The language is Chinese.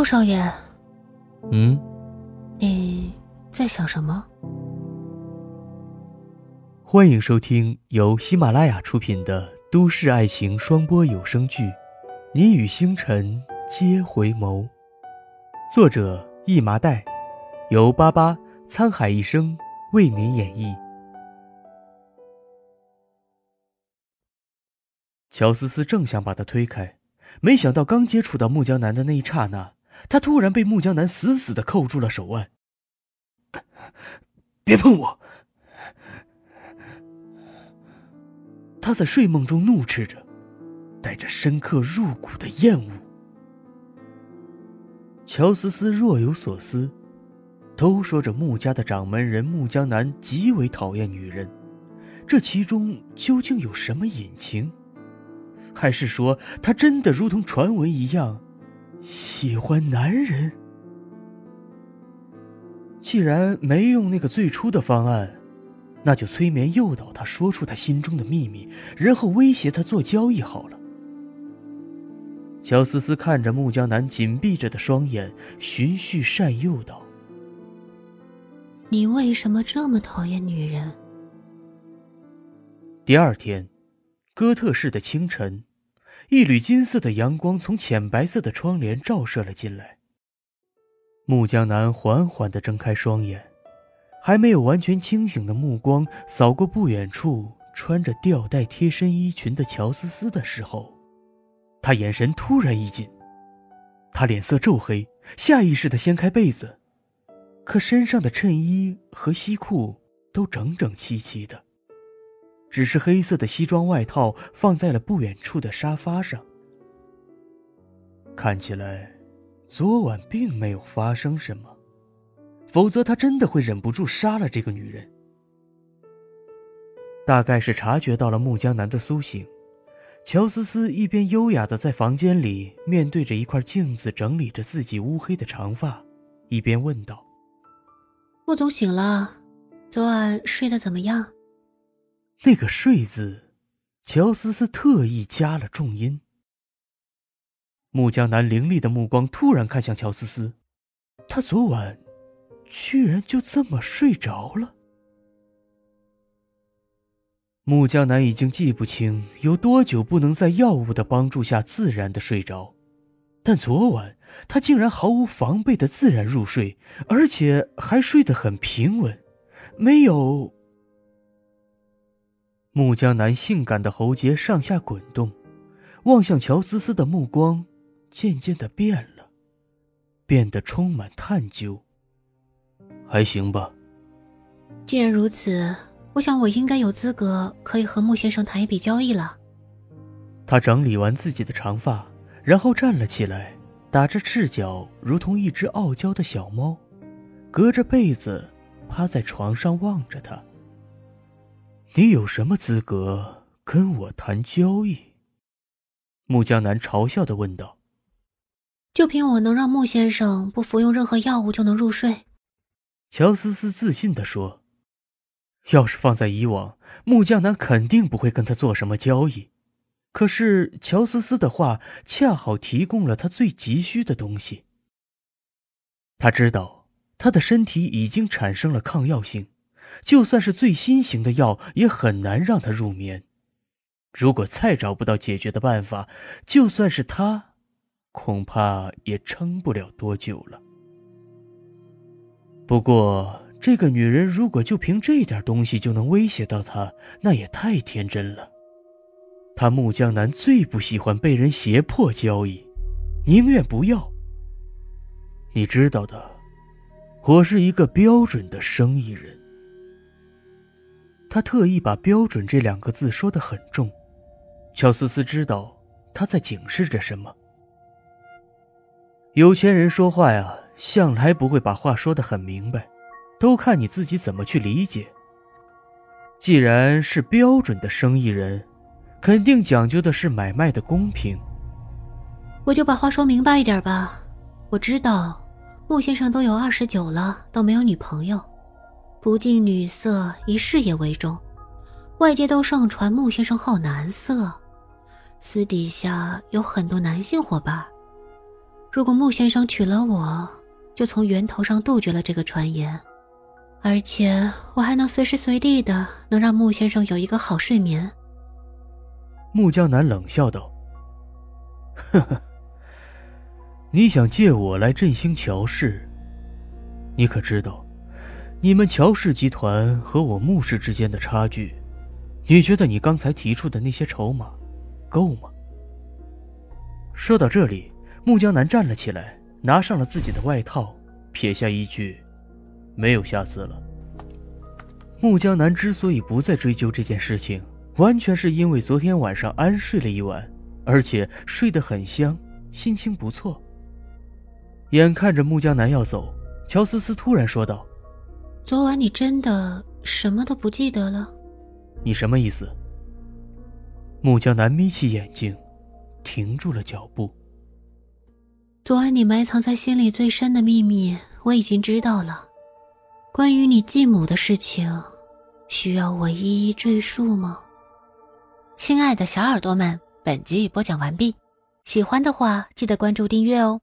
穆少爷，嗯，你在想什么？欢迎收听由喜马拉雅出品的都市爱情双播有声剧《你与星辰皆回眸》，作者一麻袋，由巴巴沧海一声为您演绎。乔思思正想把他推开，没想到刚接触到穆江南的那一刹那，他突然被穆江南死死的扣住了手腕。别碰我！他在睡梦中怒斥着，带着深刻入骨的厌恶。乔思思若有所思，都说着穆家的掌门人穆江南极为讨厌女人，这其中究竟有什么隐情？还是说他真的如同传闻一样，喜欢男人？既然没用那个最初的方案。那就催眠诱导他说出他心中的秘密，然后威胁他做交易好了。乔思思看着穆江南紧闭着的双眼，循序善诱道：“你为什么这么讨厌女人？”第二天，哥特式的清晨，一缕金色的阳光从浅白色的窗帘照射了进来。穆江南缓缓的睁开双眼。还没有完全清醒的目光扫过不远处穿着吊带贴身衣裙的乔思思的时候，他眼神突然一紧，他脸色骤黑，下意识的掀开被子，可身上的衬衣和西裤都整整齐齐的，只是黑色的西装外套放在了不远处的沙发上，看起来，昨晚并没有发生什么。否则，他真的会忍不住杀了这个女人。大概是察觉到了穆江南的苏醒，乔思思一边优雅的在房间里面对着一块镜子整理着自己乌黑的长发，一边问道：“穆总醒了，昨晚睡得怎么样？”那个“睡”字，乔思思特意加了重音。穆江南凌厉的目光突然看向乔思思，他昨晚。居然就这么睡着了。穆江南已经记不清有多久不能在药物的帮助下自然的睡着，但昨晚他竟然毫无防备的自然入睡，而且还睡得很平稳，没有。穆江南性感的喉结上下滚动，望向乔思思的目光渐渐的变了，变得充满探究。还行吧。既然如此，我想我应该有资格可以和穆先生谈一笔交易了。他整理完自己的长发，然后站了起来，打着赤脚，如同一只傲娇的小猫，隔着被子趴在床上望着他。你有什么资格跟我谈交易？穆江南嘲笑的问道。就凭我能让穆先生不服用任何药物就能入睡？乔思思自信的说：“要是放在以往，穆江南肯定不会跟他做什么交易。可是乔思思的话恰好提供了他最急需的东西。他知道他的身体已经产生了抗药性，就算是最新型的药也很难让他入眠。如果再找不到解决的办法，就算是他，恐怕也撑不了多久了。”不过，这个女人如果就凭这点东西就能威胁到他，那也太天真了。他穆江南最不喜欢被人胁迫交易，宁愿不要。你知道的，我是一个标准的生意人。他特意把“标准”这两个字说得很重，乔思思知道他在警示着什么。有钱人说话呀。向来不会把话说得很明白，都看你自己怎么去理解。既然是标准的生意人，肯定讲究的是买卖的公平。我就把话说明白一点吧。我知道，穆先生都有二十九了，都没有女朋友，不近女色，以事业为重。外界都盛传穆先生好男色，私底下有很多男性伙伴。如果穆先生娶了我，就从源头上杜绝了这个传言，而且我还能随时随地的能让穆先生有一个好睡眠。穆江南冷笑道：“呵呵，你想借我来振兴乔氏？你可知道，你们乔氏集团和我穆氏之间的差距？你觉得你刚才提出的那些筹码，够吗？”说到这里，穆江南站了起来，拿上了自己的外套，撇下一句：“没有下次了。”穆江南之所以不再追究这件事情。完全是因为昨天晚上安睡了一晚，而且睡得很香，心情不错。眼看着穆江南要走，乔思思突然说道：“昨晚你真的什么都不记得了？你什么意思？”木江南眯起眼睛，停住了脚步。昨晚你埋藏在心里最深的秘密，我已经知道了。关于你继母的事情，需要我一一赘述吗？亲爱的小耳朵们，本集已播讲完毕，喜欢的话记得关注订阅哦。